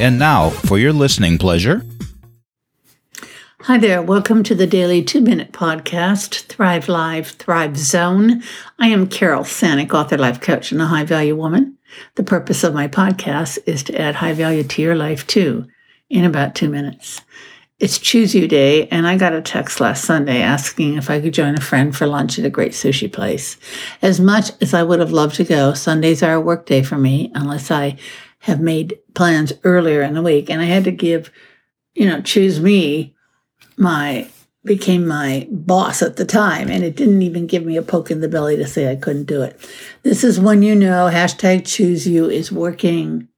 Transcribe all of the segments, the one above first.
And now, for your listening pleasure. Hi there. Welcome to the daily two minute podcast, Thrive Live, Thrive Zone. I am Carol Sanick, author, life coach, and a high value woman. The purpose of my podcast is to add high value to your life too in about two minutes. It's Choose You Day, and I got a text last Sunday asking if I could join a friend for lunch at a great sushi place. As much as I would have loved to go, Sundays are a work day for me unless I have made plans earlier in the week. And I had to give, you know, choose me my became my boss at the time and it didn't even give me a poke in the belly to say I couldn't do it. This is when you know hashtag choose you is working.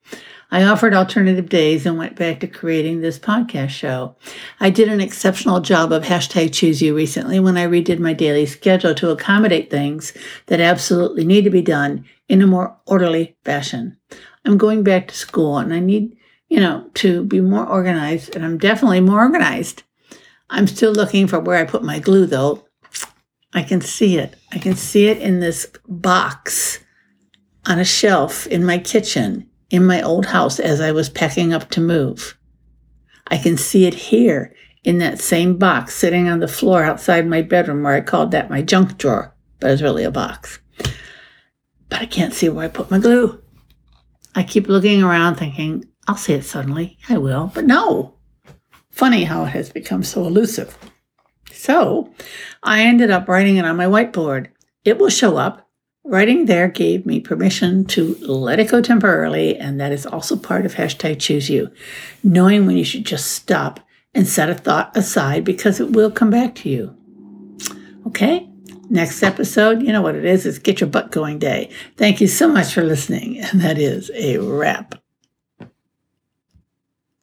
I offered alternative days and went back to creating this podcast show. I did an exceptional job of hashtag choose you recently when I redid my daily schedule to accommodate things that absolutely need to be done in a more orderly fashion. I'm going back to school and I need, you know, to be more organized and I'm definitely more organized. I'm still looking for where I put my glue though. I can see it. I can see it in this box on a shelf in my kitchen in my old house as I was packing up to move. I can see it here in that same box sitting on the floor outside my bedroom where I called that my junk drawer, but it's really a box. But I can't see where I put my glue. I keep looking around thinking, I'll see it suddenly. I will, but no. Funny how it has become so elusive. So I ended up writing it on my whiteboard. It will show up Writing there gave me permission to let it go temporarily, and that is also part of hashtag choose you. Knowing when you should just stop and set a thought aside because it will come back to you. Okay? Next episode, you know what it is, it's Get Your Butt Going Day. Thank you so much for listening, and that is a wrap.